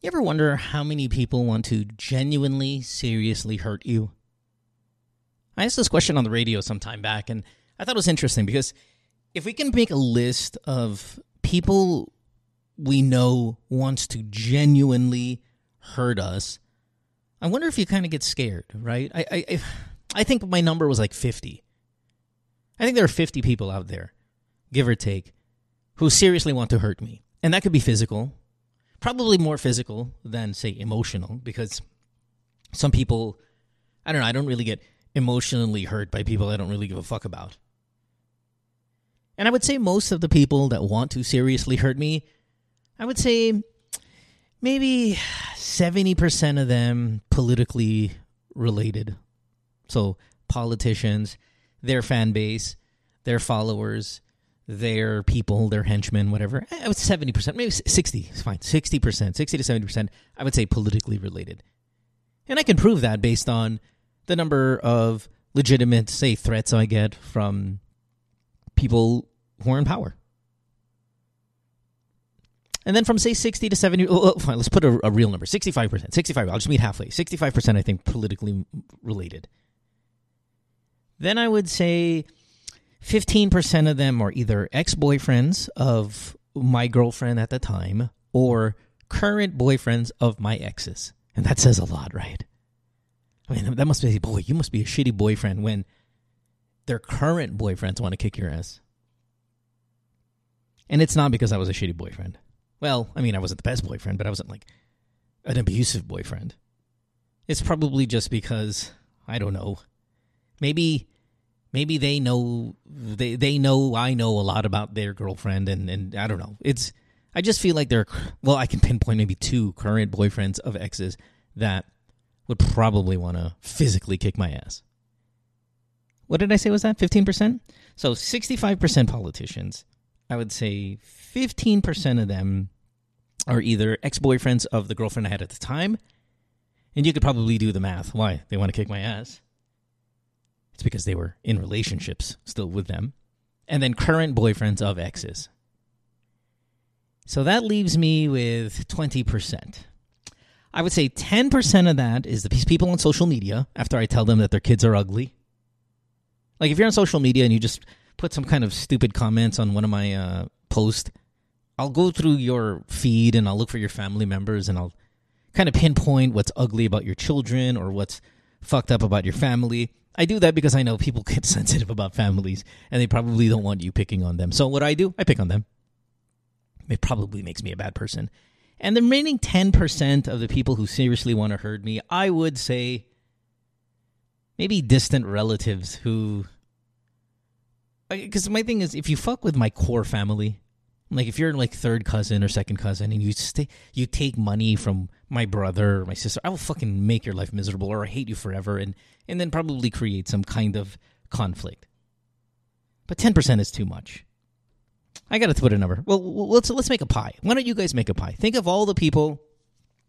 You ever wonder how many people want to genuinely, seriously hurt you? I asked this question on the radio some time back, and I thought it was interesting because if we can make a list of people we know wants to genuinely hurt us, I wonder if you kind of get scared, right? I, I, I think my number was like 50. I think there are 50 people out there, give or take, who seriously want to hurt me. And that could be physical, probably more physical than, say, emotional, because some people, I don't know, I don't really get emotionally hurt by people I don't really give a fuck about. And I would say most of the people that want to seriously hurt me, I would say maybe 70% of them politically related. So politicians, their fan base, their followers, their people, their henchmen, whatever. I would 70%, maybe 60, it's fine. 60%, 60 to 70%, I would say politically related. And I can prove that based on the number of legitimate, say, threats I get from people who are in power. And then from, say, 60 to 70, oh, oh fine, let's put a, a real number 65%. 65, I'll just meet halfway. 65%, I think, politically related. Then I would say 15% of them are either ex boyfriends of my girlfriend at the time or current boyfriends of my exes. And that says a lot, right? I mean, that must be, boy, you must be a shitty boyfriend when their current boyfriends want to kick your ass. And it's not because I was a shitty boyfriend. Well, I mean, I wasn't the best boyfriend, but I wasn't like an abusive boyfriend. It's probably just because, I don't know, maybe maybe they know they they know I know a lot about their girlfriend and and I don't know. It's I just feel like they're well, I can pinpoint maybe two current boyfriends of exes that would probably want to physically kick my ass. What did I say was that? 15%? So 65% politicians. I would say 15% of them are either ex-boyfriends of the girlfriend I had at the time. And you could probably do the math. Why? They want to kick my ass. It's because they were in relationships still with them. And then current boyfriends of exes. So that leaves me with 20%. I would say 10% of that is the people on social media after I tell them that their kids are ugly. Like if you're on social media and you just put some kind of stupid comments on one of my uh, posts, I'll go through your feed and I'll look for your family members and I'll kind of pinpoint what's ugly about your children or what's fucked up about your family. I do that because I know people get sensitive about families and they probably don't want you picking on them. So what do I do? I pick on them. It probably makes me a bad person. And the remaining 10% of the people who seriously want to hurt me, I would say maybe distant relatives who. Because my thing is, if you fuck with my core family, like if you're like third cousin or second cousin and you stay, you take money from my brother or my sister, I will fucking make your life miserable or I hate you forever and, and then probably create some kind of conflict. But 10% is too much. I got to put a number. Well, let's let's make a pie. Why don't you guys make a pie? Think of all the people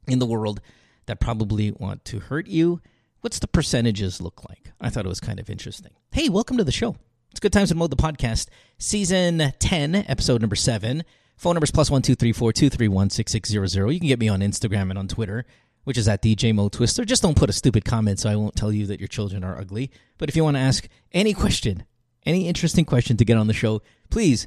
in the world that probably want to hurt you. What's the percentages look like? I thought it was kind of interesting. Hey, welcome to the show. It's Good Times in Mode, the podcast, season 10, episode number 7. Phone numbers plus one two three four two three one six six zero zero. You can get me on Instagram and on Twitter, which is at DJ Mo Twister. Just don't put a stupid comment so I won't tell you that your children are ugly. But if you want to ask any question, any interesting question to get on the show, please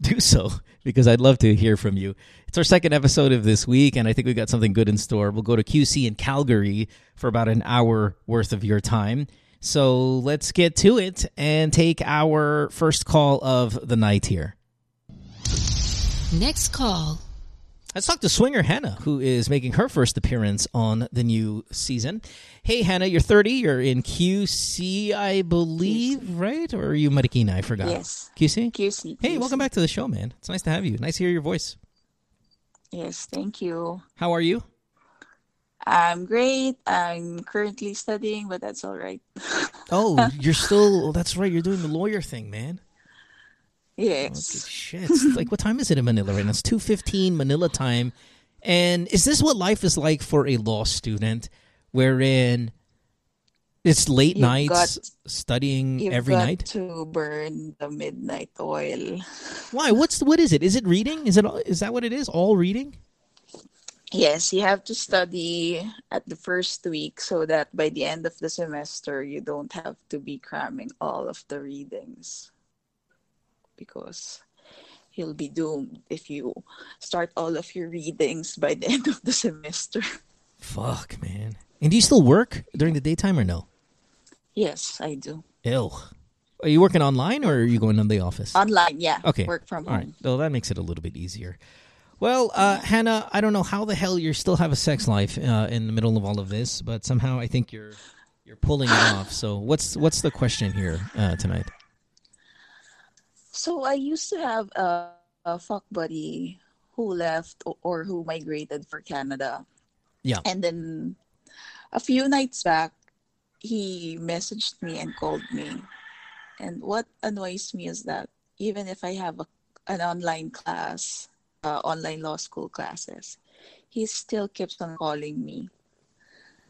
do so because I'd love to hear from you. It's our second episode of this week, and I think we got something good in store. We'll go to QC in Calgary for about an hour worth of your time. So let's get to it and take our first call of the night here. Next call. Let's talk to Swinger Hannah, who is making her first appearance on the new season. Hey, Hannah, you're 30. You're in QC, I believe, QC. right? Or are you Marikina? I forgot. Yes. QC? QC. Hey, QC. welcome back to the show, man. It's nice to have you. Nice to hear your voice. Yes, thank you. How are you? I'm great. I'm currently studying, but that's all right. oh, you're still, oh, that's right. You're doing the lawyer thing, man. Oh, yes. Okay, shit. like, what time is it in Manila right now? It's 2.15 Manila time. And is this what life is like for a law student, wherein it's late you've nights got, studying every night? to burn the midnight oil. Why? What's what is it? Is it reading? Is it is that what it is? All reading? Yes, you have to study at the first week so that by the end of the semester, you don't have to be cramming all of the readings because you'll be doomed if you start all of your readings by the end of the semester. Fuck, man. And do you still work during the daytime or no? Yes, I do. Ew. Are you working online or are you going to the office? Online, yeah. Okay. Work from All home. right. Well, that makes it a little bit easier. Well, uh, Hannah, I don't know how the hell you still have a sex life uh, in the middle of all of this, but somehow I think you're you're pulling it off. So, what's what's the question here uh, tonight? So I used to have a, a fuck buddy who left or, who migrated for Canada. Yeah. And then a few nights back, he messaged me and called me. And what annoys me is that even if I have a, an online class, uh, online law school classes, he still keeps on calling me.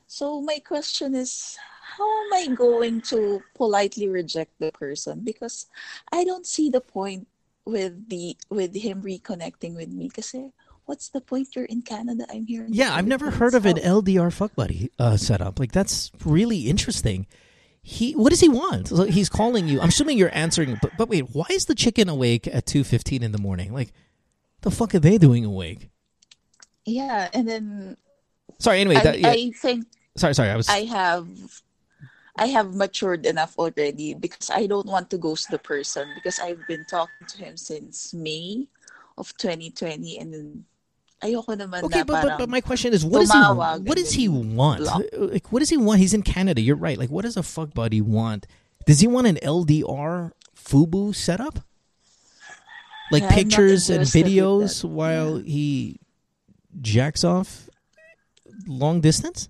So my question is, how am I going to politely reject the person? Because I don't see the point with the with him reconnecting with me. Kasi what's the point? You're in Canada. I'm here. Yeah, I've never heard of an LDR fuck buddy uh, setup. Like that's really interesting. He, what does he want? So he's calling you. I'm assuming you're answering. But, but wait, why is the chicken awake at two fifteen in the morning? Like, the fuck are they doing awake? Yeah, and then Sorry. Anyway, I, that, yeah, I think sorry, sorry. I was. I have I have matured enough already because I don't want to ghost the person because I've been talking to him since May of 2020 and then ayoko naman Okay, na but, but but my question is, what does he what does he want? block. Like, what does he want? He's in Canada. You're right. Like, what does a fuck buddy want? Does he want an LDR FUBU setup? Like Yeah, pictures and videos while he jacks off long distance?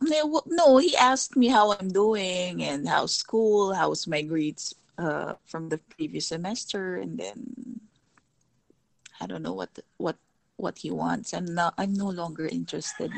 No, he asked me how I'm doing and how school, how's my grades uh, from the previous semester, and then I don't know what what what he wants. I'm not. I'm no longer interested.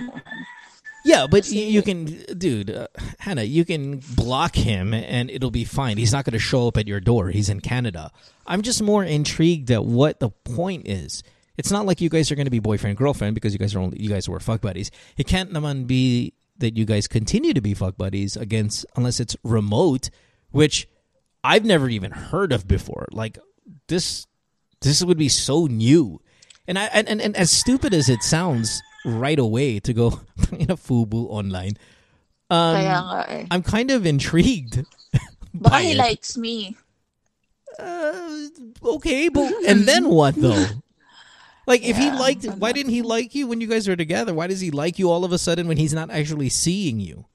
Yeah, but Kasi- y- you can, dude, uh, Hannah, you can block him and it'll be fine. He's not going to show up at your door. He's in Canada. I'm just more intrigued at what the point is. It's not like you guys are going to be boyfriend girlfriend because you guys are only you guys were fuck buddies. It can't naman be that you guys continue to be fuck buddies against unless it's remote, which I've never even heard of before. Like this, this would be so new, and I and, and, and as stupid as it sounds right away to go in a FUBU online. Kaya Um, nga eh. I'm kind of intrigued. Baka by he it. likes me. Uh, okay, but and then what though? Like if he liked, I'm why not- didn't he like you when you guys were together? Why does he like you all of a sudden when he's not actually seeing you?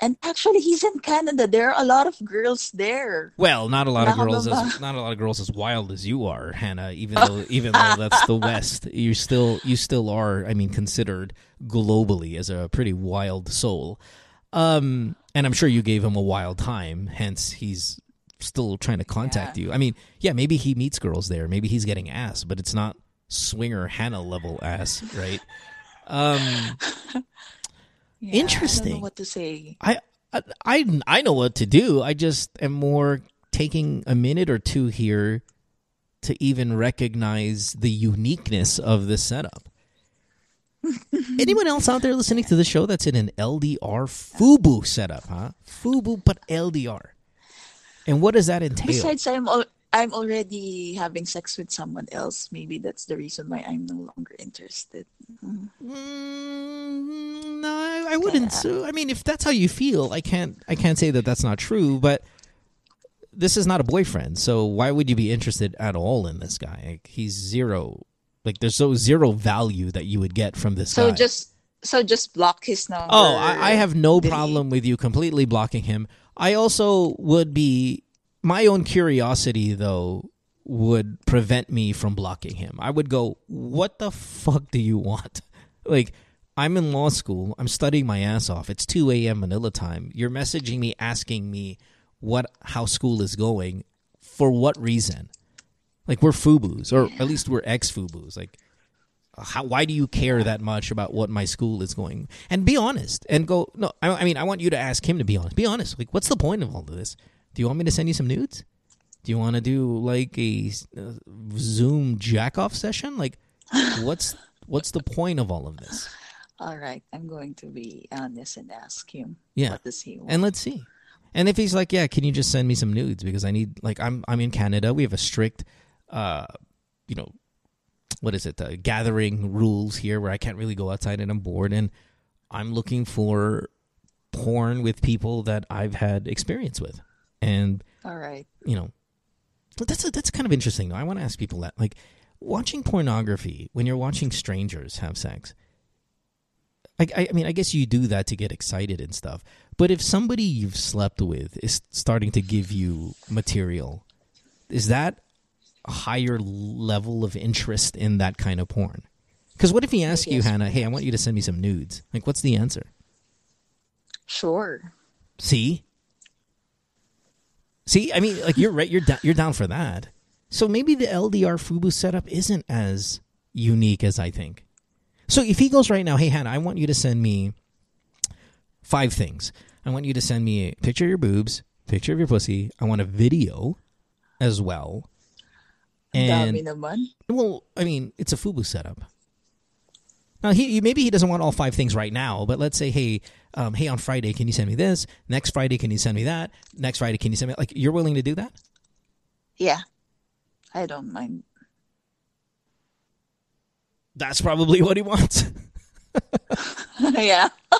And actually, he's in Canada. There are a lot of girls there. Well, not a lot of girls as not a lot of girls as wild as you are, Hannah. Even though even though that's the West, you still you still are. I mean, considered globally as a pretty wild soul. Um, and I'm sure you gave him a wild time. Hence, he's still trying to contact Yeah. you. I mean, yeah, maybe he meets girls there. Maybe he's getting ass, but it's not swinger Hannah level ass, right? Um, Yeah, I don't Interesting. know what to say. I, I I know what to do. I just am more taking a minute or two here to even recognize the uniqueness of this setup. Anyone else out there listening to the show that's in an LDR FUBU setup, huh? FUBU but LDR. And what does that entail? Besides, I'm al- I'm already having sex with someone else. Maybe that's the reason why I'm no longer interested. Mm, no, I, I wouldn't. So, I mean, if that's how you feel, I can't. I can't say that that's not true. But this is not a boyfriend, so why would you be interested at all in this guy? Like, he's zero. Like, there's so zero value that you would get from this So guy. just so just block his number. Oh, I, I have no problem with you completely blocking him. I also would be my own curiosity though would prevent me from blocking him. I would go, "What the fuck do you want?" Like, I'm in law school. I'm studying my ass off. It's 2 a.m. Manila time. You're messaging me asking me what how school is going. For what reason? Like we're FUBUs, or at least we're ex FUBUs. Like how why do you care that much about what my school is going and be honest and go no I, I mean i want you to ask him to be honest be honest like what's the point of all of this do you want me to send you some nudes do you want to do like a uh, zoom jack off session like what's What's the point of all of this? All right, I'm going to be honest and ask him. Yeah. What does he want? And let's see. And if he's like, "Yeah, can you just send me some nudes because I need like I'm I'm in Canada. We have a strict uh you know what is it? Uh, gathering rules here where I can't really go outside and I'm bored and I'm looking for porn with people that I've had experience with. And All right. you know, that's a, that's kind of interesting though. I want to ask people that like watching pornography when you're watching strangers have sex. I, I I mean, I guess you do that to get excited and stuff. But if somebody you've slept with is starting to give you material, is that a higher level of interest in that kind of porn? Because what if he asks you, Hannah, hey, I want you to send me some nudes? Like, what's the answer? Sure. See? See, I mean, like you're right. You're down. You're down for that. So maybe the LDR Fubu setup isn't as unique as I think. So if he goes right now, hey Hannah, I want you to send me five things. I want you to send me a picture of your boobs, picture of your pussy. I want a video as well. And naman. well, I mean, it's a Fubu setup. Now, he maybe he doesn't want all five things right now, but let's say, hey, um, hey, on Friday, can you send me this? Next Friday, can you send me that? Next Friday, can you send me like you're willing to do that? Yeah. I don't mind. That's probably what he wants. yeah.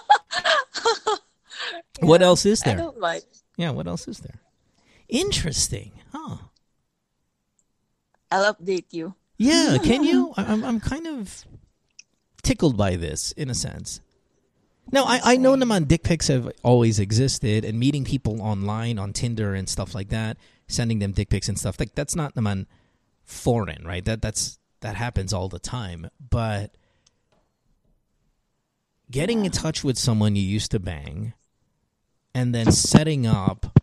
What Yeah. else is I there? don't mind. Yeah, what else is there? Interesting, huh? I'll update you. Yeah, can you? I'm I'm kind of tickled by this in a sense. Now I, I know naman dick pics have always existed and meeting people online on Tinder and stuff like that, sending them dick pics and stuff like that's not naman foreign, right? That that's that happens all the time. But getting in touch with someone you used to bang and then setting up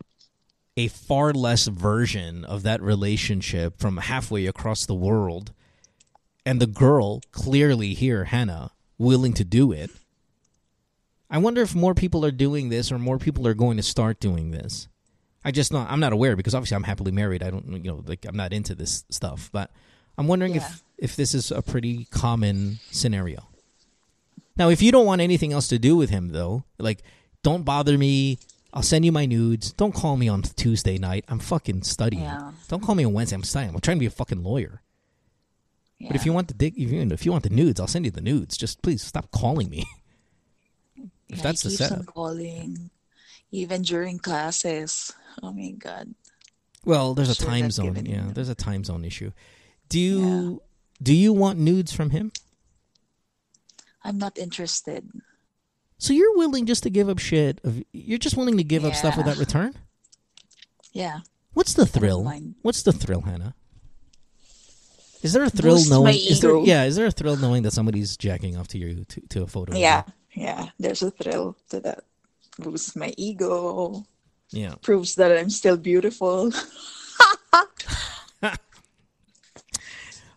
a far less version of that relationship from halfway across the world and the girl clearly here hannah willing to do it. I wonder if more people are doing this or more people are going to start doing this. I just not i'm not aware because obviously i'm happily married. I don't you know like i'm not into this stuff but i'm wondering Yeah. if if this is a pretty common scenario. Now if you don't want anything else to do with him though like don't bother me. I'll send you my nudes. Don't call me on tuesday night. I'm fucking studying. Yeah. don't call me on wednesday. I'm studying. I'm trying to be a fucking lawyer Yeah. but if you want the dick, if you, if you want the nudes, I'll send you the nudes. Just please stop calling me. if Yeah, that's he the setup. calling, even during classes. Oh my god. Well, there's a Sure, time zone. Yeah, there's a time zone issue. Do you do you want nudes from him? I'm not interested. So you're willing just to give up shit? Of, you're just willing to give up stuff without return? Yeah. What's the thrill? What's the thrill, Hannah? Is there a thrill knowing? Is there, yeah, is there a thrill knowing that somebody's jacking off to you to, to a photo? Yeah. Yeah. There's a thrill to that. Boosts my ego. yeah. Proves that I'm still beautiful.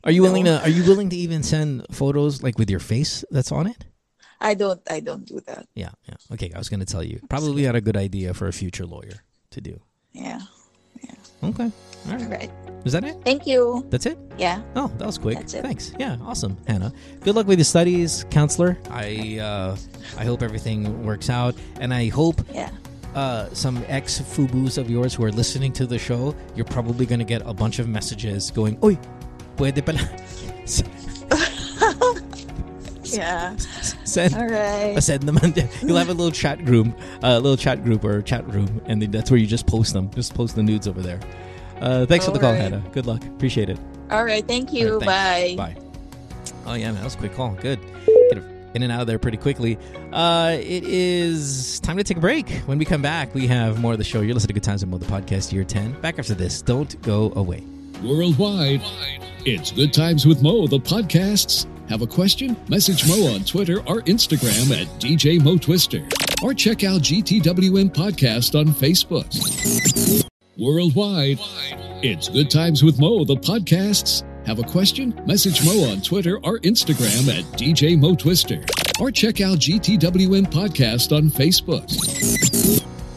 Are you willing to? Are you willing to even send photos like with your face that's on it? I don't I don't do that. Yeah, yeah. Okay, I was going to tell you. Probably not a good idea for a future lawyer to do. Yeah. Okay. All All right. right. Is that it? Thank you. That's it? Yeah. Oh, that was quick. That's it. Thanks. Yeah, awesome, Hannah. Good luck with your studies, counselor. I uh, I hope everything works out, and I hope Yeah. uh, some ex fubus of yours who are listening to the show, you're probably going to get a bunch of messages going, "Oy, puede pala." Yeah. Send All right. send them. on- You'll have a little chat group, a little chat group or chat room, and that's where you just post them. Just post the nudes over there. Uh, thanks for the call, Alright. Hannah. Good luck. Appreciate it. All right. Thank you. right. Bye. Bye. Oh yeah, man, that was a quick call. Good. Get in and out of there pretty quickly. Uh, it is time to take a break. When we come back, we have more of the show. You're listening to Good Times and Mo, the podcast, year ten. Back after this. Don't go away. Worldwide, it's Good Times with Mo, the podcasts. Have a question? Message Mo on Twitter or Instagram at DJ Mo Twister. Or check out GTWM Podcast on Facebook. Worldwide, it's Good Times with Mo, the podcasts. Have a question? Message Mo on Twitter or Instagram at DJ Mo Twister. Or check out GTWM Podcast on Facebook.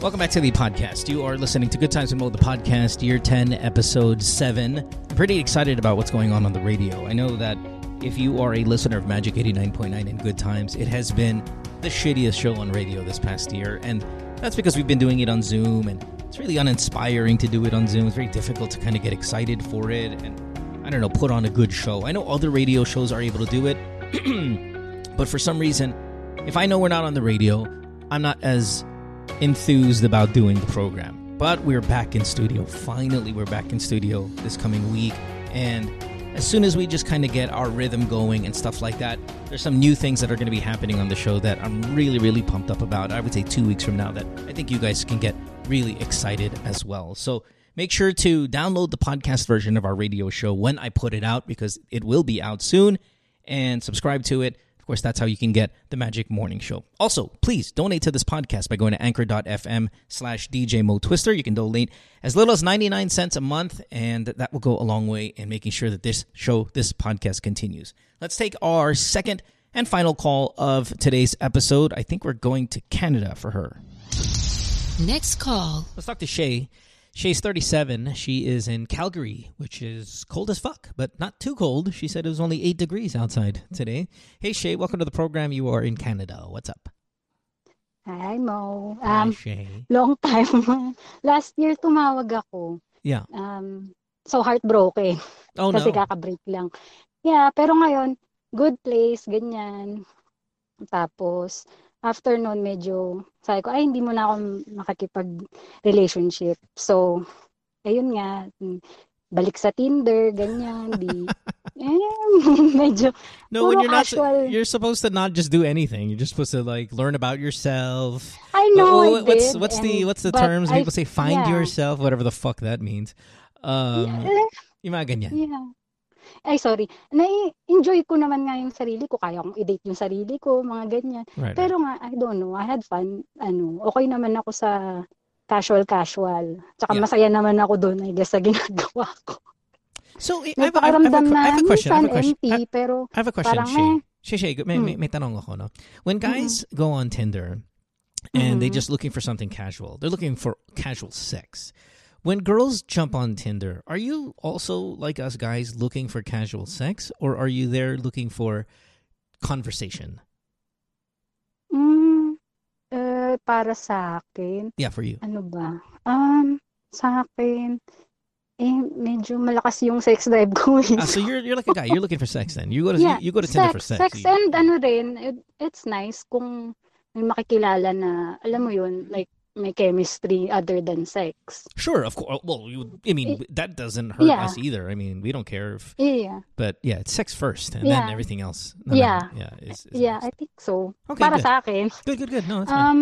Welcome back to the podcast. You are listening to Good Times and Mo, the podcast, year 10, episode 7. I'm pretty excited about what's going on on the radio. I know that if you are a listener of Magic 89.9 and Good Times, it has been the shittiest show on radio this past year. And that's because we've been doing it on Zoom, and it's really uninspiring to do it on Zoom. It's very difficult to kind of get excited for it and, I don't know, put on a good show. I know other radio shows are able to do it, but for some reason, if I know we're not on the radio, I'm not as enthused about doing the program. But we're back in studio. Finally, we're back in studio this coming week. And as soon as we just kind of get our rhythm going and stuff like that, there's some new things that are going to be happening on the show that I'm really, really pumped up about. I would say two weeks from now that I think you guys can get really excited as well. So make sure to download the podcast version of our radio show when I put it out because it will be out soon and subscribe to it. Of course, that's how you can get the Magic Morning Show. Also, please donate to this podcast by going to anchor.fm slash DJ Mo Twister. You can donate as little as 99 cents a month, and that will go a long way in making sure that this show, this podcast continues. Let's take our second and final call of today's episode. I think we're going to Canada for her. Next call. Let's talk to Shay. Shay's 37. She is in Calgary, which is cold as fuck, but not too cold. She said it was only 8 degrees outside today. Hey, Shay, welcome to the program. You are in Canada. What's up? Hi, Mo. Hi, Um, Shay. long time. Last year, tumawag ako. Yeah. Um, so heartbroken. Oh, kasi no. kaka-break lang. Yeah, pero ngayon, good place, ganyan. Tapos, after nun, medyo, sabi ko, ay, hindi mo na ako makakipag-relationship. So, ayun nga, balik sa Tinder, ganyan, di, eh, medyo, No, when you're not, you're supposed to not just do anything. You're just supposed to like learn about yourself. I know I what's did, what's the and- what's the terms? I- People say find yeah. yourself, whatever the fuck that means. Um, Eh, yung mga ganyan. Yeah. Ay, sorry. Na-enjoy ko naman nga yung sarili ko. Kaya kong i-date yung sarili ko, mga ganyan. Right. Pero nga, I don't know, I had fun. Ano, okay naman ako sa casual-casual. Tsaka Yeah. masaya naman ako doon, I guess, sa ginagawa ko. So I May have, I have, I have, a, I have a question. I have a question. empty, I, pero I have a question, Shay. eh. Shay, Shay, may, may, Mm. may tanong ako, no? When guys go on Tinder and they Mhm. just looking for something casual, they're looking for casual sex. When girls jump on Tinder, are you also like us guys looking for casual sex, or are you there looking for conversation? mm, eh, para sa akin, Yeah, for you. ano ba? Um, sa akin, eh, medyo malakas yung sex drive ko. eh. Ah, so you're you're like a guy. You're looking for sex then. You go to Yeah, you, you go to Tinder for sex. Sex You- and ano rin, it, it's nice kung may makikilala na, alam mo yun, like, may chemistry other than sex. Sure, of course. Well, you, I mean that doesn't hurt Yeah. us either. I mean we don't care if, Yeah. but yeah, it's sex first, and then Yeah. everything else. no, no, Yeah. yeah, is, is Yeah. I think so. Okay, Para good. sa akin. Good, good, good. No, that's fine. Um,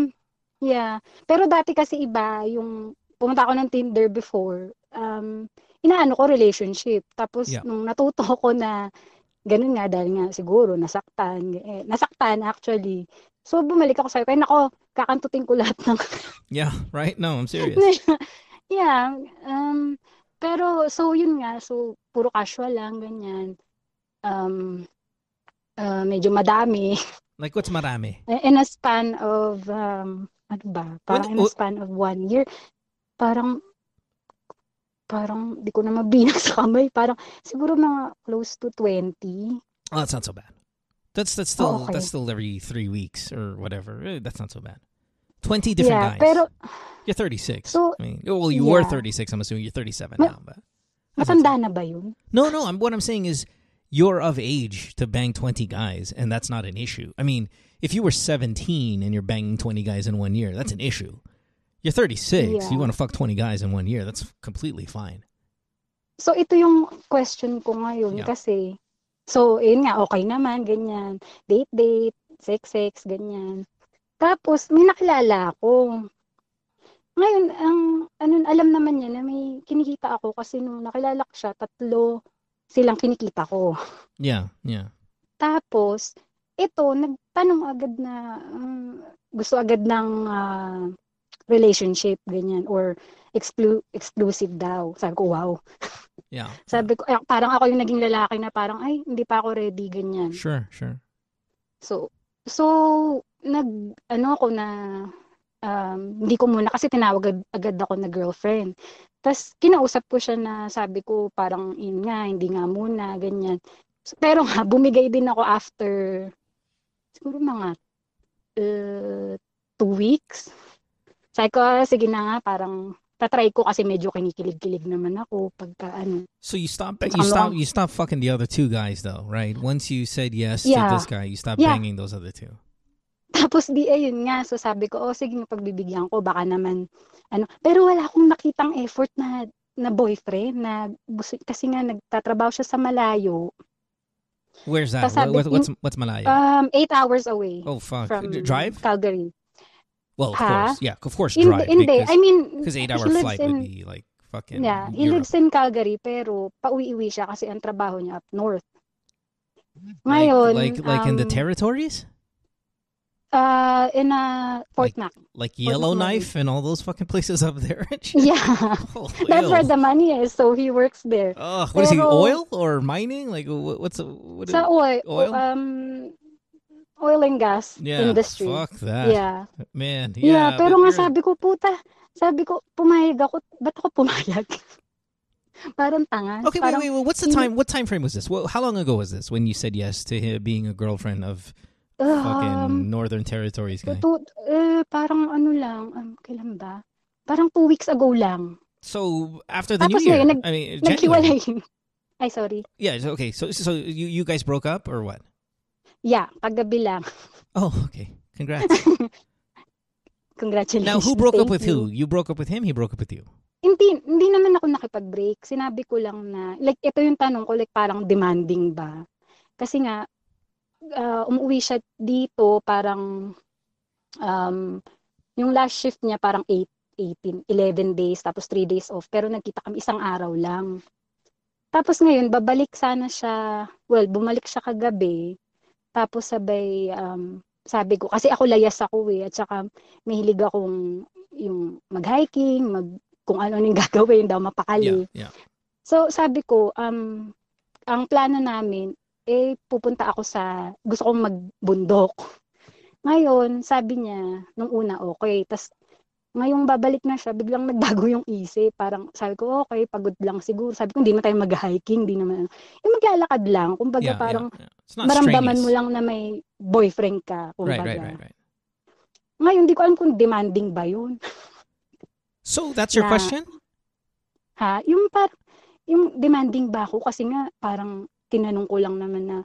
yeah. Pero dati kasi iba, yung pumunta ako ng Tinder before, um, inaano ko relationship. Tapos Yeah. nung natuto ko na ganun nga dahil nga siguro nasaktan, eh, nasaktan actually. So bumalik ako sa kaya nako, kakantutin ko lahat ng Yeah, right. No, I'm serious. yeah. Um, pero, so, yun nga. So, puro casual lang, ganyan. Um, uh, medyo madami. Like what's marami? In a span of, um, ano ba? Parang in a What- span of one year. Parang, parang, di ko na mabilang sa kamay. Parang, siguro mga close to 20. Oh, that's not so bad. That's that's still Oh, okay. that's still every three weeks or whatever. Eh, That's not so bad. Twenty different yeah, guys. pero, you're 36. So, I mean, well, you were 36. I'm assuming you're 37 Ma- now, but that's not so- matanda na ba yun? No, no. I'm, what I'm saying is you're of age to bang 20 guys, and that's not an issue. I mean, if you were 17 and you're banging 20 guys in one year, that's an issue. You're 36. Yeah. You want to fuck 20 guys in one year. That's completely fine. So, ito yung question ko ngayon Yeah. kasi, so, yun nga, okay naman, ganyan. Date, date, sex, sex, ganyan. Tapos, may nakilala ako. Ngayon, ang, ano, alam naman niya na may kinikita ako kasi nung nakilala ko siya, tatlo silang kinikita ko. Yeah, yeah. Tapos, ito, nagtanong agad na um, gusto agad ng ah, relationship, ganyan, or exclu- exclusive daw. Sabi ko, wow. Yeah. Sabi ko, eh, parang ako yung naging lalaki na parang, ay, hindi pa ako ready, ganyan. Sure, sure. So, so, nag, ano ako na, um, hindi ko muna, kasi tinawag ag- agad ako na girlfriend. Tapos, kinausap ko siya na sabi ko, parang, yun nga, hindi nga muna, ganyan. Pero nga, bumigay din ako after, siguro mga uh, two weeks. Sabi ko, ah, sige na nga, parang tatry ko kasi medyo kinikilig-kilig naman ako pagka ano. So you stop you stop you stop fucking the other two guys though, right? Once you said yes Yeah. to this guy, you stop Yeah. banging those other two. Tapos di ayun nga, so sabi ko, oh sige, pagbibigyan ko, baka naman, ano. Pero wala akong nakitang effort na na boyfriend na kasi nga nagtatrabaho siya sa malayo. Where's that? What, what's what's Malaya? Um, eight hours away oh fuck. from drive? Calgary. Well, of course. Yeah, of course drive hindi. because I mean, because eight-hour flight in, would be like fucking Yeah, he Europe. lives in Calgary pero pauwi-uwi siya kasi ang trabaho niya up north. like, Ngayon, like like in the um, territories? Uh, in a Fort Mac. Like Yellowknife and all those fucking places up there. Yeah, oh, that's where the money is. So he works there. Ugh, what is he? Oil or mining? Like what's what is, Sa oil, oil? um, oil and gas yeah, industry. Fuck that. Yeah. Man. Yeah, Yeah. pero nga you're- sabi ko, puta, sabi ko, pumayag ako, ba't ako pumayag? Parang tanga. Okay, wait, Parang, wait, wait. What's the time? What time frame was this? Well, how long ago was this when you said yes to him being a girlfriend of um, fucking Northern Territories guy? to, eh, parang ano lang, um, kailan ba? Parang two weeks ago lang. So after the Tapos new year, nag- I mean, January. Naghiwalay. Ay, sorry. Yeah. Okay. So so you you guys broke up or what? Yeah, kagabi lang. Oh, okay. Congrats. Congratulations. now, who broke up Thank with you. who? You broke up with him. He broke up with you. Hindi, hindi naman ako nakipag-break. Sinabi ko lang na, like, ito yung tanong ko, like, parang demanding ba? Kasi nga, uh, umuwi siya dito, parang, um, yung last shift niya, parang 8, 18, 11 days, tapos 3 days off. Pero nagkita kami isang araw lang. Tapos ngayon, babalik sana siya, well, bumalik siya kagabi. Tapos sabay, um, sabi ko, kasi ako layas ako eh, at saka mahilig akong yung mag-hiking, mag, kung ano yung gagawin daw, mapakali. Yeah. Yeah. So, sabi ko, um, ang plano namin, eh, pupunta ako sa, gusto kong magbundok. Ngayon, sabi niya, nung una, okay. Tapos, ngayong babalik na siya, biglang nagbago yung isip. Parang, sabi ko, okay, pagod lang siguro. Sabi ko, hindi naman tayo mag-hiking, hindi naman, yung maglalakad lang. Kumbaga, Yeah, parang, yeah, yeah. Maramdaman strenuous. mo lang na may boyfriend ka. Right, Kumbaga. right, right, right. Ngayon, di ko alam kung demanding ba yun. So that's your Na- question? Ha? Yung par yung demanding ba ako kasi nga parang tinanong ko lang naman na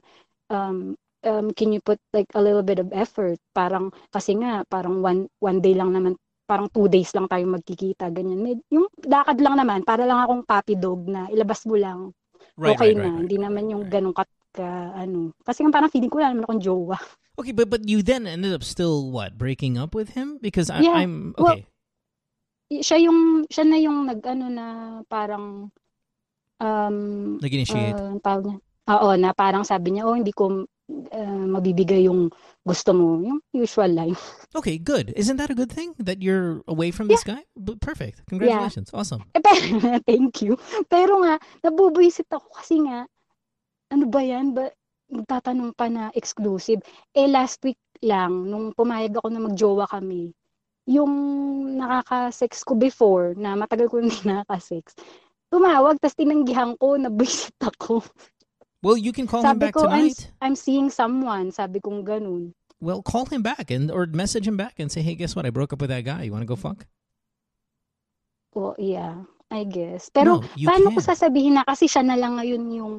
um, um, can you put like a little bit of effort? Parang kasi nga parang one one day lang naman parang two days lang tayo magkikita ganyan. Med, yung lakad lang naman para lang akong puppy dog na ilabas mo lang. Right, okay right, na. right, Hindi right, naman yung right. ganong kat ka ano. Kasi nga parang feeling ko wala naman akong jowa. Okay, but but you then ended up still what breaking up with him because I, Yeah, I'm well- okay. Y- Siya yung siya na yung nag-ano na parang um Nag-initiate. Niya. Oo, na parang sabi niya, oh, hindi ko ah, mabibigay yung gusto mo. Yung usual line. okay, good. Isn't that a good thing that you're away from this guy? B- perfect. Congratulations. Awesome. Eh, pero, thank you. Pero nga, nabubuisit ako kasi nga, ano ba yan? Ba, magtatanong pa na exclusive. Eh, last week lang, nung pumayag ako na magjowa kami, yung nakaka-sex ko before, na matagal ko hindi nakaka-sex, tumawag, tas tinanggihan ko, nabuisit ako. Well, you can call him back ko, I'm, tonight. I'm seeing someone. Sabi kong ganun. Well, call him back and or message him back and say, "Hey, guess what? I broke up with that guy. You want to go fuck?" Oh, yeah, I guess. Pero No, you paano ko can. sasabihin na kasi siya na lang ngayon yung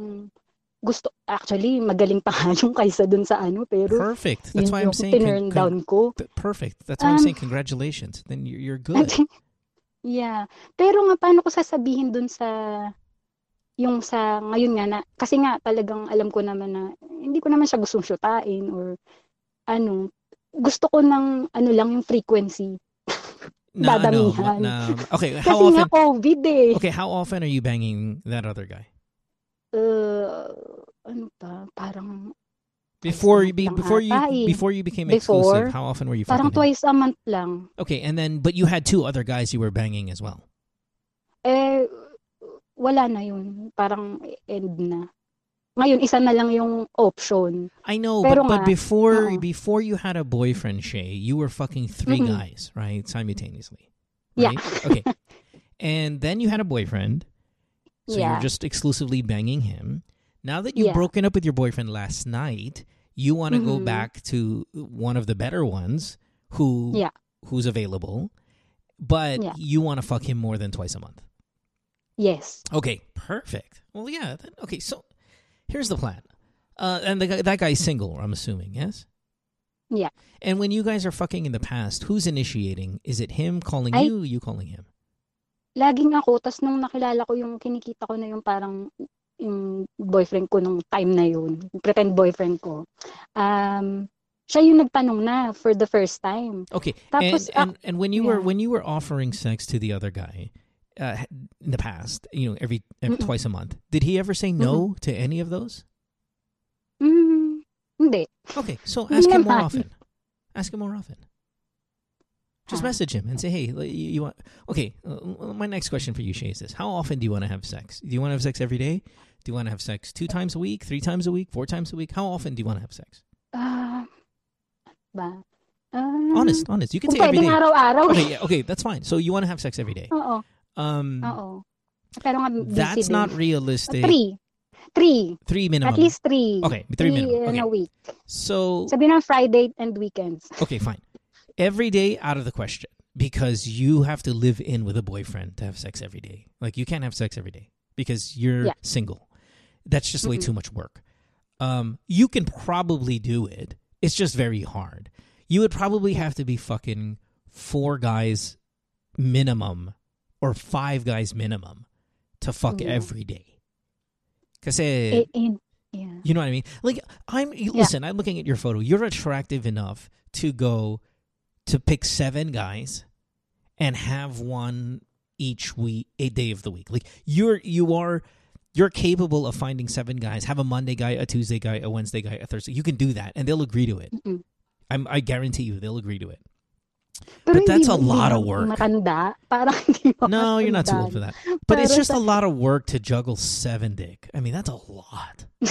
gusto, actually, magaling pa nga yung kaysa dun sa ano, pero Perfect. That's yun why I'm saying con- down ko. perfect. That's why I'm Um, saying congratulations. Then you're, you're good. yeah. Pero nga, paano ko sasabihin dun sa, yung sa, ngayon nga na, kasi nga talagang alam ko naman na, hindi ko naman siya gustong syutain or ano, gusto ko ng, ano lang, yung frequency. No, no, dadamihan. no. Okay, Kasi how nga, often? COVID eh. Okay, how often are you banging that other guy? Uh, ano pa, parang, Before you Twice be, before you eh. before you became Before, exclusive, how often were you parang fucking him? twice a month lang. Okay, and then but you had two other guys you were banging as well. Eh, wala na yun. Parang end na. Ngayon, isa na lang yung option. I know, Pero but, but nga, before oo. before you had a boyfriend, Shay, you were fucking 3 Mhm. guys, right, simultaneously. Yeah. Okay. And then you had a boyfriend, so Yeah. you're just exclusively banging him. Now that you've Yeah. broken up with your boyfriend last night, you want to go Mhm. back to one of the better ones who Yeah. who's available, but Yeah. you want to fuck him more than twice a month. Yes. Okay, perfect. Well, yeah. Then, okay, so here's the plan. Uh, and the that guy's single, I'm assuming, yes? Yeah. And when you guys are fucking in the past, who's initiating? Is it him calling Ay. you, you calling him? Laging ako, tas nung nakilala ko yung kinikita ko na yung parang yung boyfriend ko nung time na yun, pretend boyfriend ko, um, siya yung nagtanong na for the first time. Okay. Tapos, and, and and when you were when you were offering sex to the other guy uh, in the past, you know, every, every twice a month, did he ever say no to any of those? Mm, hindi. Okay, so ask him more often. Ask him more often. Just Ah. message him and say, "Hey, you, you want?" Okay, uh, my next question for you, Shay, is this: How often do you want to have sex? Do you want to have sex every day? Do you want to have sex two times a week, three times a week, four times a week? How often do you want to have sex? Ah, ba? Ah, Honest, honest. You can say every araw-araw. Okay, yeah, okay, that's fine. So you want to have sex every day. Oo, Um, oo. Pero nga, busy that's din. not realistic. Three. Three. Three minimum. At least three. Okay, three minimum. in Okay. a week. So Sabi ng Friday and weekends. okay, fine. Every day out of the question because you have to live in with a boyfriend to have sex every day. Like you can't have sex every day because you're Yeah. single. That's just way Mhm. too much work. Um, you can probably do it. It's just very hard. You would probably have to be fucking four guys minimum or five guys minimum to fuck Yeah. every day. Because Eh, in, yeah. you know what I mean? Like I'm listen, I'm looking at your photo. You're attractive enough to go to pick seven guys and have one each week, a day of the week. Like you're you are you're capable of finding seven guys. Have a Monday guy, a Tuesday guy, a Wednesday guy, a Thursday. You can do that, and they'll agree to it. Mm-mm. I'm, I guarantee you, they'll agree to it. Pero But that's a lot of work. Matanda. Parang hindi mo No, you're not too old for that. But it's just a lot of work to juggle seven dick. I mean, that's a lot.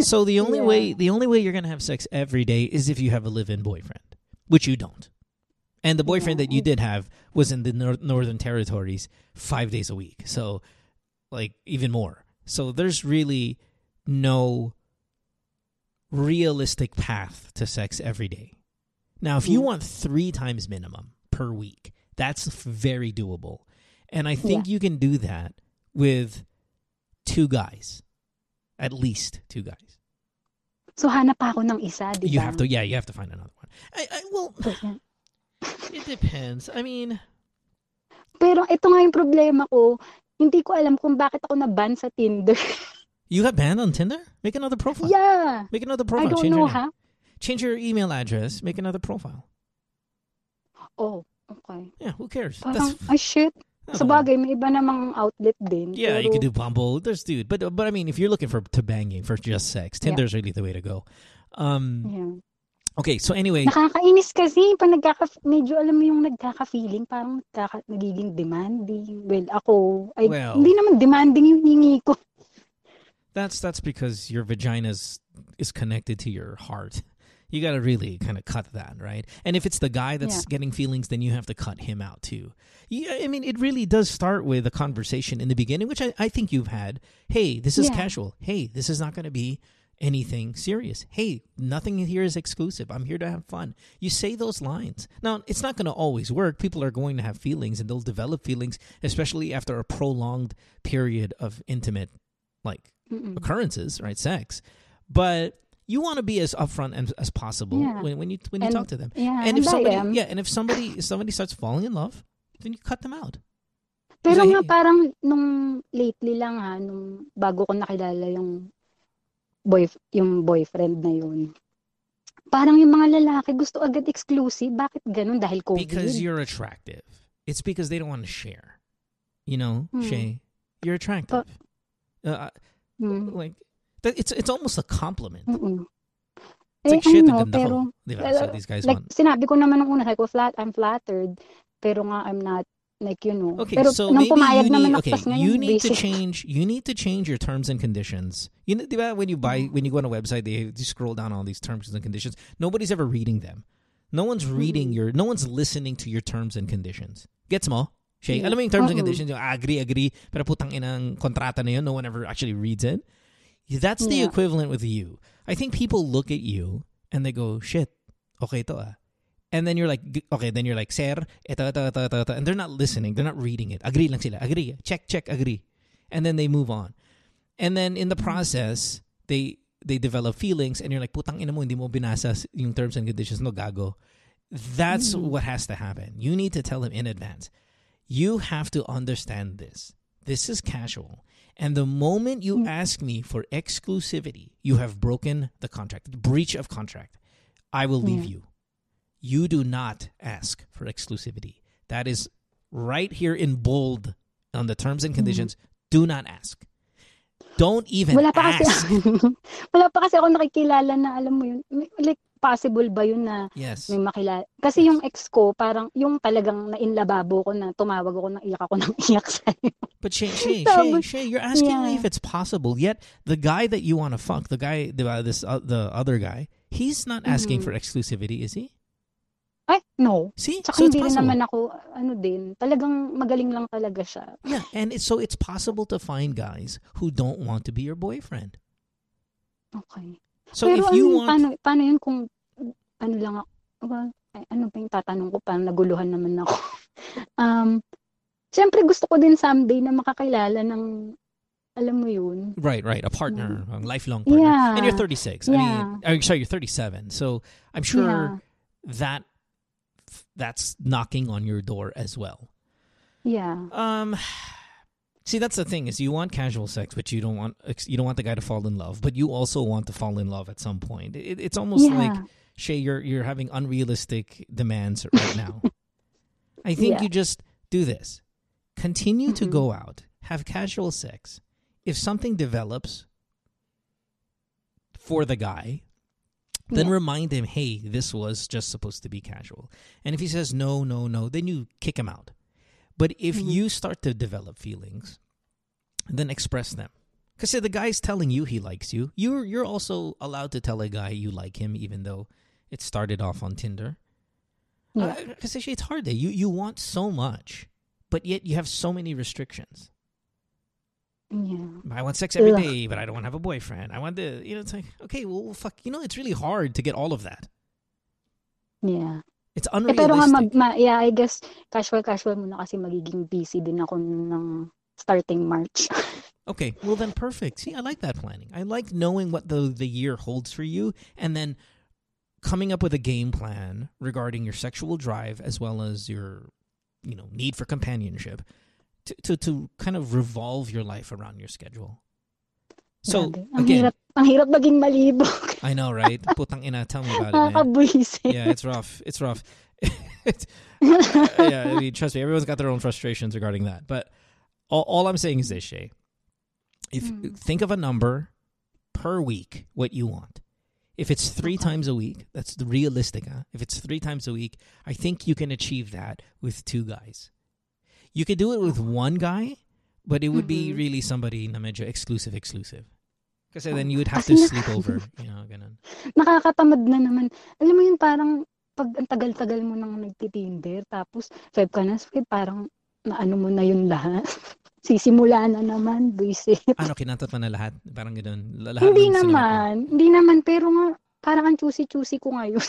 So the only Yeah. way the only way you're gonna have sex every day is if you have a live-in boyfriend, which you don't. And the boyfriend Yeah. that you did have was in the nor- northern territories five days a week, so like even more. So there's really no realistic path to sex every day. Now, if you mm. want three times minimum per week, that's very doable, and I think you can do that with two guys, at least two guys. So, hanap pa ako ng isa, di ba? You have to, yeah, you have to find another one. I, I well, it depends. I mean, Pero ito nga yung problema ko. Hindi ko alam kung bakit ako na-ban sa Tinder. you got banned on Tinder. Make another profile. yeah. Make another profile. I don't Change know, your name. Ha? Change your email address. Make another profile. Oh, okay. Yeah, who cares? Parang, shit. that's Sa fine. bagay, may iba namang outlet din. Yeah, you can do Bumble. There's dude, but but I mean, if you're looking for to banging for just sex, Yeah. Tinder's really the way to go. Um. Yeah. Okay, so anyway, Nakakainis kasi pag nagkaka medyo alam mo yung nagkaka-feeling parang nagkaka, nagiging demanding. Well, ako ay Well- hindi naman demanding yung hingi ko. that's that's because your vagina's is connected to your heart. You got to really kind of cut that, right? And if it's the guy that's Yeah. getting feelings, then you have to cut him out too. Yeah, I mean, it really does start with a conversation in the beginning, which I, I think you've had. Hey, this is Yeah. casual. Hey, this is not going to be anything serious. Hey, nothing here is exclusive. I'm here to have fun. You say those lines. Now, it's not going to always work. People are going to have feelings and they'll develop feelings, especially after a prolonged period of intimate, like, Mm-mm. occurrences, right? Sex. But you want to be as upfront as, as possible Yeah. when, when you when you And- talk to them. Yeah, and if somebody am. yeah, and if somebody if somebody starts falling in love, then you cut them out. Pero Kasi- nga parang nung lately lang ha, nung bago ko nakilala yung boy yung boyfriend na yun. Parang yung mga lalaki gusto agad exclusive. Bakit ganun? Dahil COVID? Because you're attractive. It's because they don't want to share. You know, Hmm. Shay, you're attractive. uh, Hmm. like it's it's almost a compliment. Mm-mm. It's like Eh, shit, ano, ganda pero, ko. Di ba? Eh, so these guys like, want. sinabi ko naman nung una, sabi flat, I'm flattered. Pero nga, I'm not, like, you know. Okay, pero so maybe you need okay, you need to change you need to change your terms and conditions. You know, di ba, when you buy when you go on a website, they you scroll down all these terms and conditions. Nobody's ever reading them. No one's mm-hmm. reading Mm-mm. your no one's listening to your terms and conditions. Gets mo? Shay, Yeah. alam mo yung terms and conditions, yung ah, agree, agree, pero putang inang kontrata na yun, no one ever actually reads it. That's the Yeah. equivalent with you. I think people look at you and they go, shit, okay to ah. And then you're like, okay, then you're like, sir, ito, ito, ito, ito, ito. And they're not listening. They're not reading it. Agree lang sila. Agree. Check, check, agree. And then they move on. And then in the process, they they develop feelings and you're like, putang ina mo, hindi mo binasa yung terms and conditions, no gago. That's what has to happen. You need to tell them in advance. You have to understand this. This is casual. And the moment you hmm. ask me for exclusivity, you have broken the contract, breach of contract. I will leave hmm. you. You do not ask for exclusivity. That is right here in bold on the terms and hmm. conditions. Do not ask. Don't even Wala pa kasi, ask. wala pa kasi ako nakikilala na alam mo yun. Like, possible ba yun na Yes. may makilala? Kasi yung ex ko, parang yung talagang nainlababo ko na tumawag ako ng iyak ako ng iyak sa'yo. But Shay, Shay, Shay, Shay, you're asking me Yeah. if it's possible. Yet the guy that you want to fuck, the guy, the uh, this uh, the other guy, he's not asking Mhm. for exclusivity, is he? Ay, no. See, Tsaka so hindi rin naman ako, ano din, talagang magaling lang talaga siya. Yeah, and it's, so it's possible to find guys who don't want to be your boyfriend. Okay. So Pero if ano, you yun, want, paano, paano yun kung, ano lang ako, well, ay, ano pa yung tatanong ko, parang naguluhan naman ako. um, Siyempre gusto ko din someday na makakilala ng, alam mo yun, right, right, a partner, a lifelong partner, Yeah. and you're 36. I mean, I'm sorry, you're 37. So I'm sure Yeah. that that's knocking on your door as well. yeah. Um, see, that's the thing is you want casual sex, but you don't want you don't want the guy to fall in love, but you also want to fall in love at some point. It, it's almost Yeah. like Shay, you're you're having unrealistic demands right now. I think Yeah. you just do this. Continue to Mhm. go out, have casual sex. If something develops for the guy, then Yeah. remind him, hey, this was just supposed to be casual. And if he says no, no, no, then you kick him out. But if Mhm. you start to develop feelings, then express them. Because if the guy's telling you he likes you. You're you're also allowed to tell a guy you like him, even though it started off on Tinder. Yeah. Because it's hard. There, you you want so much, but yet you have so many restrictions. Yeah. I want sex every Ugh. day, but I don't want to have a boyfriend. I want the you know. It's like okay, well, fuck. You know, it's really hard to get all of that. Yeah. It's Eh, unrealistic. pero nga, mag, ma, yeah, I guess, casual-casual muna kasi magiging busy din ako ng starting March. Okay, well then perfect. See, I like that planning. I like knowing what the the year holds for you and then coming up with a game plan regarding your sexual drive as well as your you know, need for companionship to to, to kind of revolve your life around your schedule. So Grabe. ang again, hirap, ang hirap maging malibog. I know, right? Putang ina, tell me about it, man. Yeah, it's rough. It's rough. It's- yeah, I mean, trust me, everyone's got their own frustrations regarding that. But all, all I'm saying is this, Shay. If Mm. think of a number per week, what you want. If it's three times a week, that's the realistic. Huh? If it's three times a week, I think you can achieve that with two guys. You could do it with one guy, but it would be Mhm. really somebody na medyo exclusive, exclusive. Kasi then you would have Kasi to sleep over, you know, ganun. Nakakatamad na naman. Alam mo yun, parang pag ang tagal-tagal mo nang nagtitinder, tapos swipe ka na swipe, parang naano mo na yun lahat. Sisimula na naman, buisit. Ano, kinatat mo na lahat? Parang ganun. Lahat Hindi ng sinulat mo. naman. Hindi naman, pero nga, parang ang choosy-choosy ko ngayon.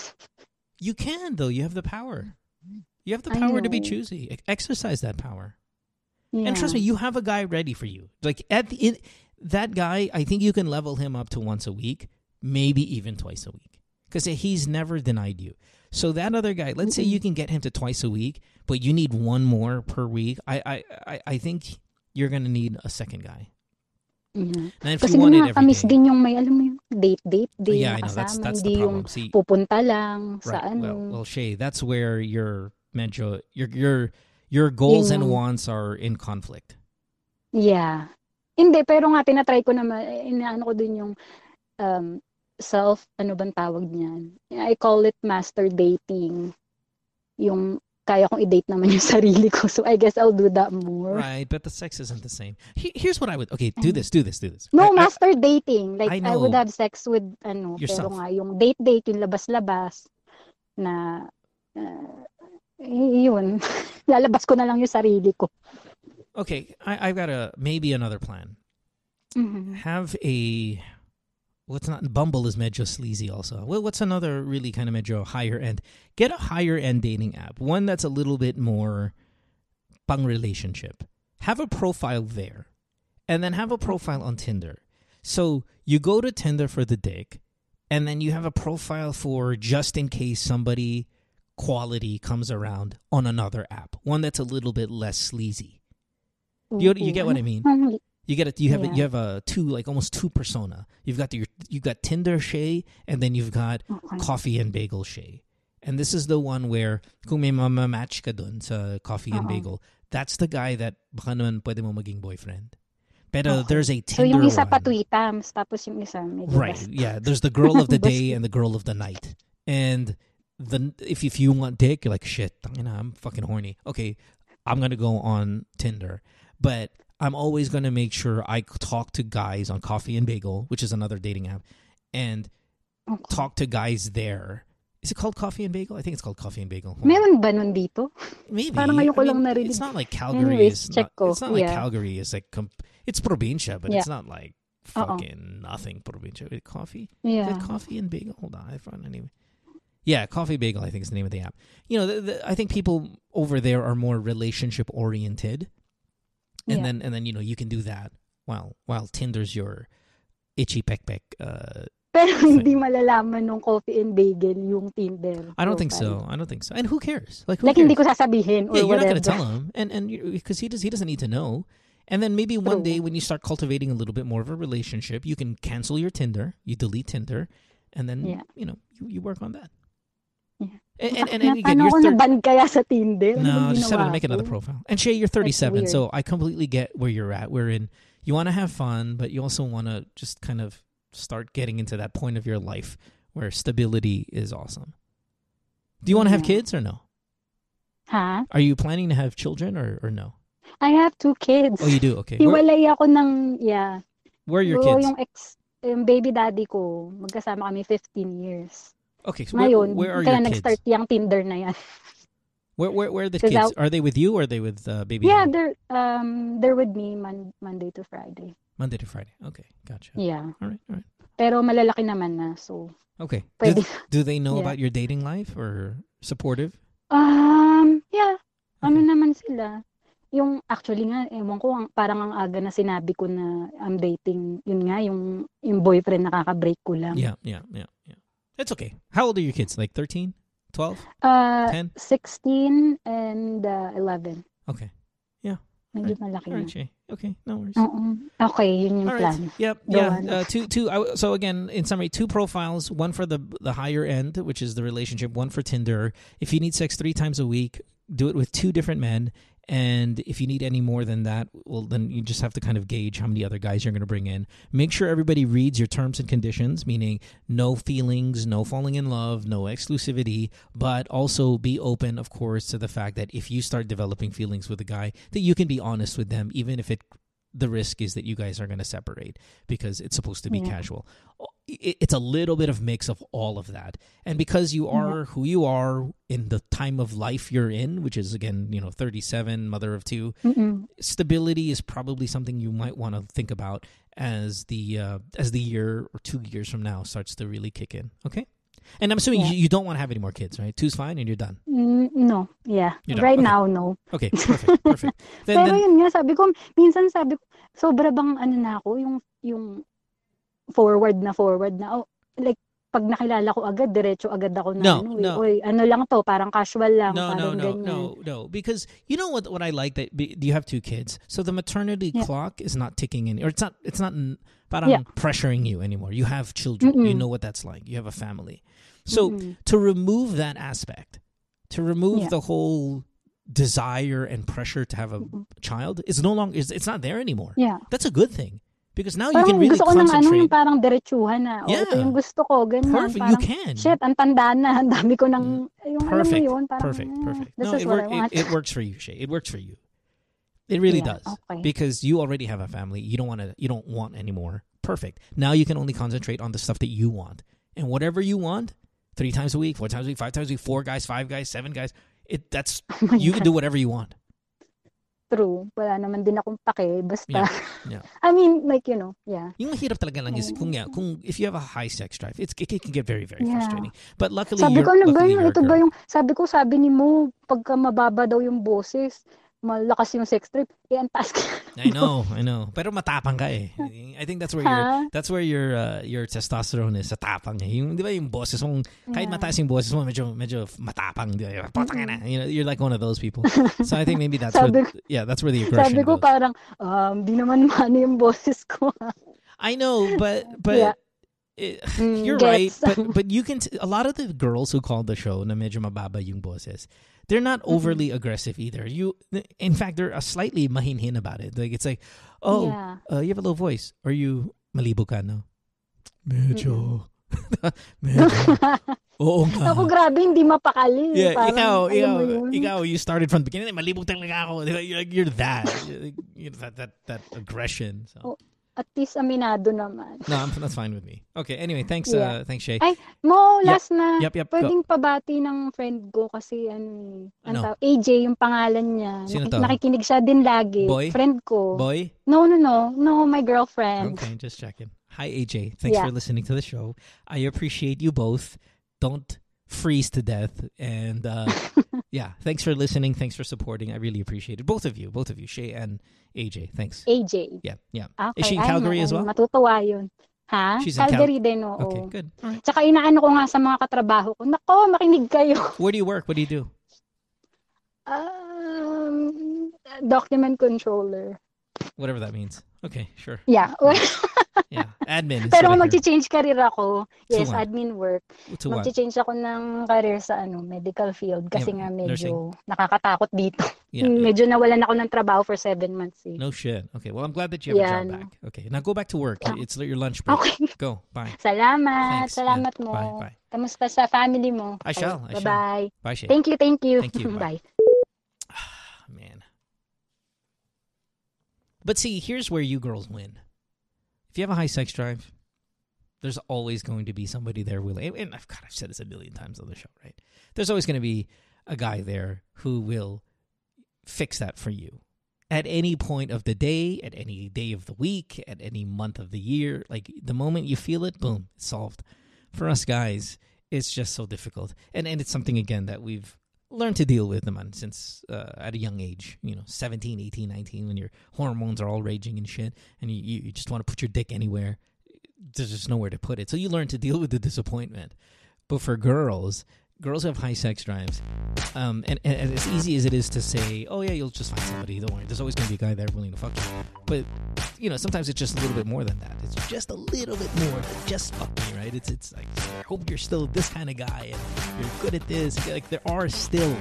You can though. You have the power. You have the power to be choosy. Exercise that power. yeah. And trust me, you have a guy ready for you. Like at the in, that guy, I think you can level him up to once a week, maybe even twice a week, because he's never denied you. So that other guy, let's say you can get him to twice a week, but you need one more per week. I I I, I think you're gonna need a second guy. Yeah. And if Kasi you want din it every din yung may, alam mo yung date-date din yeah, I know that's that's the problem. See, pupunta lang right. ano. Well, well, Shay, that's where your medyo your your your goals and wants are in conflict. Yeah. Hindi, pero nga, tinatry ko naman, eh, inaano ko din yung um, self, ano bang tawag niyan? I call it master dating. Yung kaya kong i-date naman yung sarili ko. So, I guess I'll do that more. Right, but the sex isn't the same. He- Here's what I would. Okay, do this, do this, do this. No, I- I- master dating. Like, I I, would know. have sex with, ano, Yourself. pero nga, yung date-date, yung labas-labas, na, uh, yun. Lalabas ko na lang yung sarili ko. Okay, I, I've got a maybe another plan. Mhm. Have a what's not Bumble is medyo sleazy also. Well, what's another really kind of medyo higher end? Get a higher end dating app, one that's a little bit more pang relationship. Have a profile there, and then have a profile on Tinder. So you go to Tinder for the dick, and then you have a profile for just in case somebody quality comes around on another app, one that's a little bit less sleazy. You you get what I mean? You get it. You have a, Yeah. you have a two like almost two persona. You've got your you've got Tinder Shay, and then you've got oh, Okay. Coffee and Bagel Shay. And this is the one where kung may match ka dun sa uh, Coffee and Bagel, that's the guy that baka naman pwede mo maging boyfriend. Pero Okay. there's a Tinder So yung isa one. pa tweetams, ah, tapos yung isa medyo Right. basta. Yeah. There's the girl of the day and the girl of the night. And the if if you want dick, you're like shit. I'm fucking horny. Okay, I'm gonna go on Tinder, but I'm always gonna make sure I talk to guys on Coffee and Bagel, which is another dating app, and oh, Okay. talk to guys there. Is it called Coffee and Bagel? I think it's called Coffee and Bagel. Hold on. Meron ba nun dito? Maybe. Parang ngayon ko I lang mean, narinig. It's not like Calgary Anyways, is not, ko. It's not like Yeah. Calgary is like comp- it's provincia, but Yeah. it's not like Uh-uh. fucking nothing provincia. Wait, coffee? Yeah. Is it coffee and bagel? Hold on, I found anyway. Yeah, coffee bagel. I think is the name of the app. You know, the, the, I think people over there are more relationship oriented, and Yeah. then and then you know you can do that while while Tinder's your itchy peck peck. Uh, Pero hindi malalaman nung coffee and bagel yung Tinder. I don't think so. I don't think so. And who cares? Like who Like cares? hindi ko sasabihin or yeah, you're not going to tell him, and and because he does, he doesn't need to know. And then maybe one True. day when you start cultivating a little bit more of a relationship, you can cancel your Tinder, you delete Tinder, and then Yeah. you know you, you work on that. Yeah. And, and, and, and again, you're ko thir- naban kaya sa Tinder? Ano no, bang just set it to make another hmm. profile. And Shay, you're 37, so I completely get where you're at. We're in. You want to have fun, but you also want to just kind of start getting into that point of your life where stability is awesome. Do you want to have kids or no? Ha? Are you planning to have children or, or no? I have two kids. Oh, you do. Okay. Where, Hiwalay ako ng, yeah. where are your Oo, kids? yung ex, yung baby daddy ko, magkasama kami 15 years. Okay, so where, Ngayon, where are kaya your nag-start kids? yung Tinder na yan. Where, where, where are the kids? Are they with you or are they with uh, baby? Yeah, they're um they're with me mon- Monday to Friday. Monday to Friday. Okay, gotcha. Yeah. All right, all right. Pero malalaki naman na, so Okay. Do, pwede. do they know Yeah. about your dating life or supportive? Um, yeah. Ano Okay. naman sila? Yung actually nga, ewan ko, ang, parang ang aga na sinabi ko na I'm dating, yun nga, yung, yung boyfriend nakaka-break ko lang. Yeah, yeah, yeah, yeah. It's okay. How old are your kids? Like 13? 12? Uh, 10? 16 and uh, 11. Okay. Medyo malaki All na. right, Shay. Okay, no worries. Oo. Okay, yun yung All plan. right. Yep. Go yeah. on. Uh, two. Two. I, so again, in summary, two profiles. One for the the higher end, which is the relationship. One for Tinder. If you need sex three times a week, do it with two different men. And if you need any more than that, well, then you just have to kind of gauge how many other guys you're going to bring in. Make sure everybody reads your terms and conditions, meaning no feelings, no falling in love, no exclusivity, but also be open, of course, to the fact that if you start developing feelings with a guy, that you can be honest with them, even if it the risk is that you guys are going to separate because it's supposed to be Yeah. casual. It's a little bit of mix of all of that. And because you are who you are in the time of life you're in, which is again, you know, 37, mother of two, Mm-mm. stability is probably something you might want to think about as the uh, as the year or 2 years from now starts to really kick in. Okay? And I'm assuming Yeah. you, you don't want to have any more kids, right? Two's fine and you're done. Mm, No, yeah. Done. Right Okay. now, no. Okay, perfect. Perfect. Then, Pero then yun nga, sabi ko, minsan sabi ko, sobra bang ano na ako, yung, yung forward na forward na, oh, like, pag nakilala ko agad, diretso agad ako na, No, ano, eh, no. oy, ano lang to, parang casual lang, no, no, parang no, ganyan. no, no. Because you know what? What I like that you have two kids, so the maternity Yeah. clock is not ticking in, or it's not. It's not. Parang Yeah. pressuring you anymore. You have children. You Mm-mm. know what that's like. You have a family. So Mm-mm. to remove that aspect, to remove Yeah. the whole desire and pressure to have a Mm-mm. child is no longer. Is it's not there anymore. Yeah. That's a good thing because now you can really gusto ko ng ano, concentrate. yung parang diretsuhan na, oh, ito Yeah. yung gusto ko, ganyan. Perfect. You can. shit, ang tanda na, ang dami ko ng, mm. yung alam mo Perfect. yun, parang, perfect. eh, Perfect. This no, is it, work, it, it works for you, Shay. It works for you. It really Yeah, does okay. because you already have a family. You don't want to. You don't want anymore. Perfect. Now you can only concentrate on the stuff that you want, and whatever you want, three times a week, four times a week, five times a week, four guys, five guys, seven guys. it that's Oh you can do whatever you want. True. Wala naman din akong pake. Basta, Yeah, yeah. I mean, like, you know, yeah. Yung mahirap talaga lang is kung, yeah, kung if you have a high sex drive, it's it can get very very Yeah. frustrating. But luckily Sabi you're ko, ano ba yun? Ito ba yung, sabi ko, sabi ni Mo, pagka mababa daw yung boses, malakas yung sex trip, eh, ang taas ka. I know, I know. Pero matapang ka eh. I think that's where your Ha? that's where your uh, your testosterone is sa tapang eh. Yung 'di ba yung boses mong kahit Yeah. mataas yung boses mo medyo medyo matapang. Di ba? Putang ina. You know, you're like one of those people. So I think maybe that's where yeah, that's where the aggression Sabi ko goes. parang, um, di naman mano yung boses ko. I know, but but Yeah. it, Mm, you're right. gets. But but you can t- a lot of the girls who call the show na medyo mababa yung boses. They're not Mm-hmm. overly aggressive either. You in fact they're a slightly mahinhin about it. Like it's like, "Oh, Yeah. uh, you have a low voice. Are you malibo ka no?" Medyo. medyo. Oo nga. Ako grabe, hindi mapakali. Yeah, Parang, ikaw, ikaw, ikaw, you started from the beginning. Malibog talaga ako. You're, like, you're that. You're, you're that, that, that aggression. So. At least aminado naman. No, I'm, that's fine with me. Okay, anyway, thanks, Yeah. uh, thanks, Shay. Ay, Mo, Yep. last na. Yep, yep, go. Pwedeng pabati ng friend ko kasi ano eh. Ano? Tawag- AJ yung pangalan niya. Sino to? Nakikinig siya din lagi. Boy? Friend ko. Boy? No, no, no. No, my girlfriend. Okay, just checking. Hi, AJ. Thanks Yeah. for listening to the show. I appreciate you both. Don't freeze to death. And uh, yeah, thanks for listening. Thanks for supporting. I really appreciate it. Both of you, both of you, Shay and AJ. Thanks. AJ. Yeah, yeah. Okay. Is she in Calgary as well? Matutuwa yun. Ha? She's in Cal- Calgary din, oo. Okay, good. All right. Tsaka inaano ko nga sa mga katrabaho ko, nako, makinig kayo. Where do you work? What do you do? Um, document controller. Whatever that means. Okay, sure. Yeah. Yeah, admin. Pero kung mag-change career ako, yes, what? admin work. To what? Mag-change ako ng career sa ano, medical field kasi Yeah, nga medyo nakakatakot dito. Yeah, yeah. Medyo nawalan ako ng trabaho for seven months eh. No shit. Okay, well, I'm glad that you have Yeah, a job no. back. Okay, now go back to work. Yeah. It's your lunch break. Okay. Go. Bye. Salamat. Thanks. Salamat Yeah. mo. Bye, bye. Kamusta sa family mo? I shall, I shall. Bye-bye. Bye, Shay. Thank you, thank you. Thank you, bye. Bye. Man. But see, here's where you girls win. If you have a high sex drive, there's always going to be somebody there willing. And I've God, I've said this a million times on the show, right? There's always going to be a guy there who will fix that for you at any point of the day, at any day of the week, at any month of the year. Like the moment you feel it, boom, it's solved. For us guys, it's just so difficult, and and it's something again that we've learned to deal with naman since uh, at a young age you know 17 18 19 when your hormones are all raging and shit and you you just want to put your dick anywhere there's just nowhere to put it. So you learn to deal with the disappointment. But for girls girls have high sex drives um, and, and, as easy as it is to say oh yeah you'll just find somebody don't worry there's always going to be a guy there willing to fuck you but you know sometimes it's just a little bit more than that it's just a little bit more than just fuck me right? It's it's like I hope you're still this kind of guy and you're good at this like there are still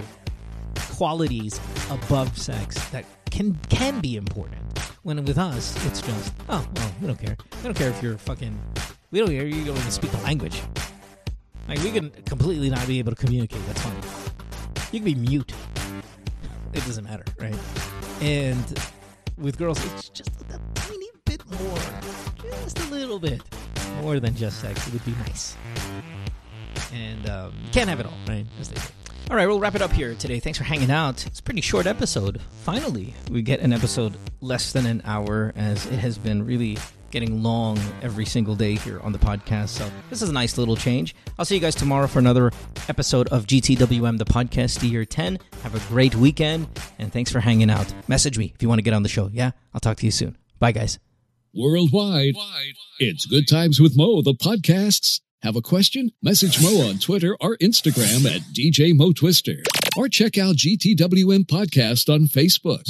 qualities above sex that can can be important. When with us it's just oh well we don't care we don't care if you're fucking we don't care you don't even speak the language like we can completely not be able to communicate that's fine you can be mute it doesn't matter right and with girls it's just a tiny bit more just a little bit more than just sex it would be nice and um, can't have it all, right? All right, we'll wrap it up here today. Thanks for hanging out. It's a pretty short episode. Finally, we get an episode less than an hour, as it has been really getting long every single day here on the podcast. So this is a nice little change. I'll see you guys tomorrow for another episode of GTWM, the podcast year 10. Have a great weekend, and thanks for hanging out. Message me if you want to get on the show. Yeah, I'll talk to you soon. Bye, guys. Worldwide, it's Good Times with Mo, the podcasts. Have a question? Message Mo on Twitter or Instagram at DJ Mo Twister. Or check out GTWM Podcast on Facebook.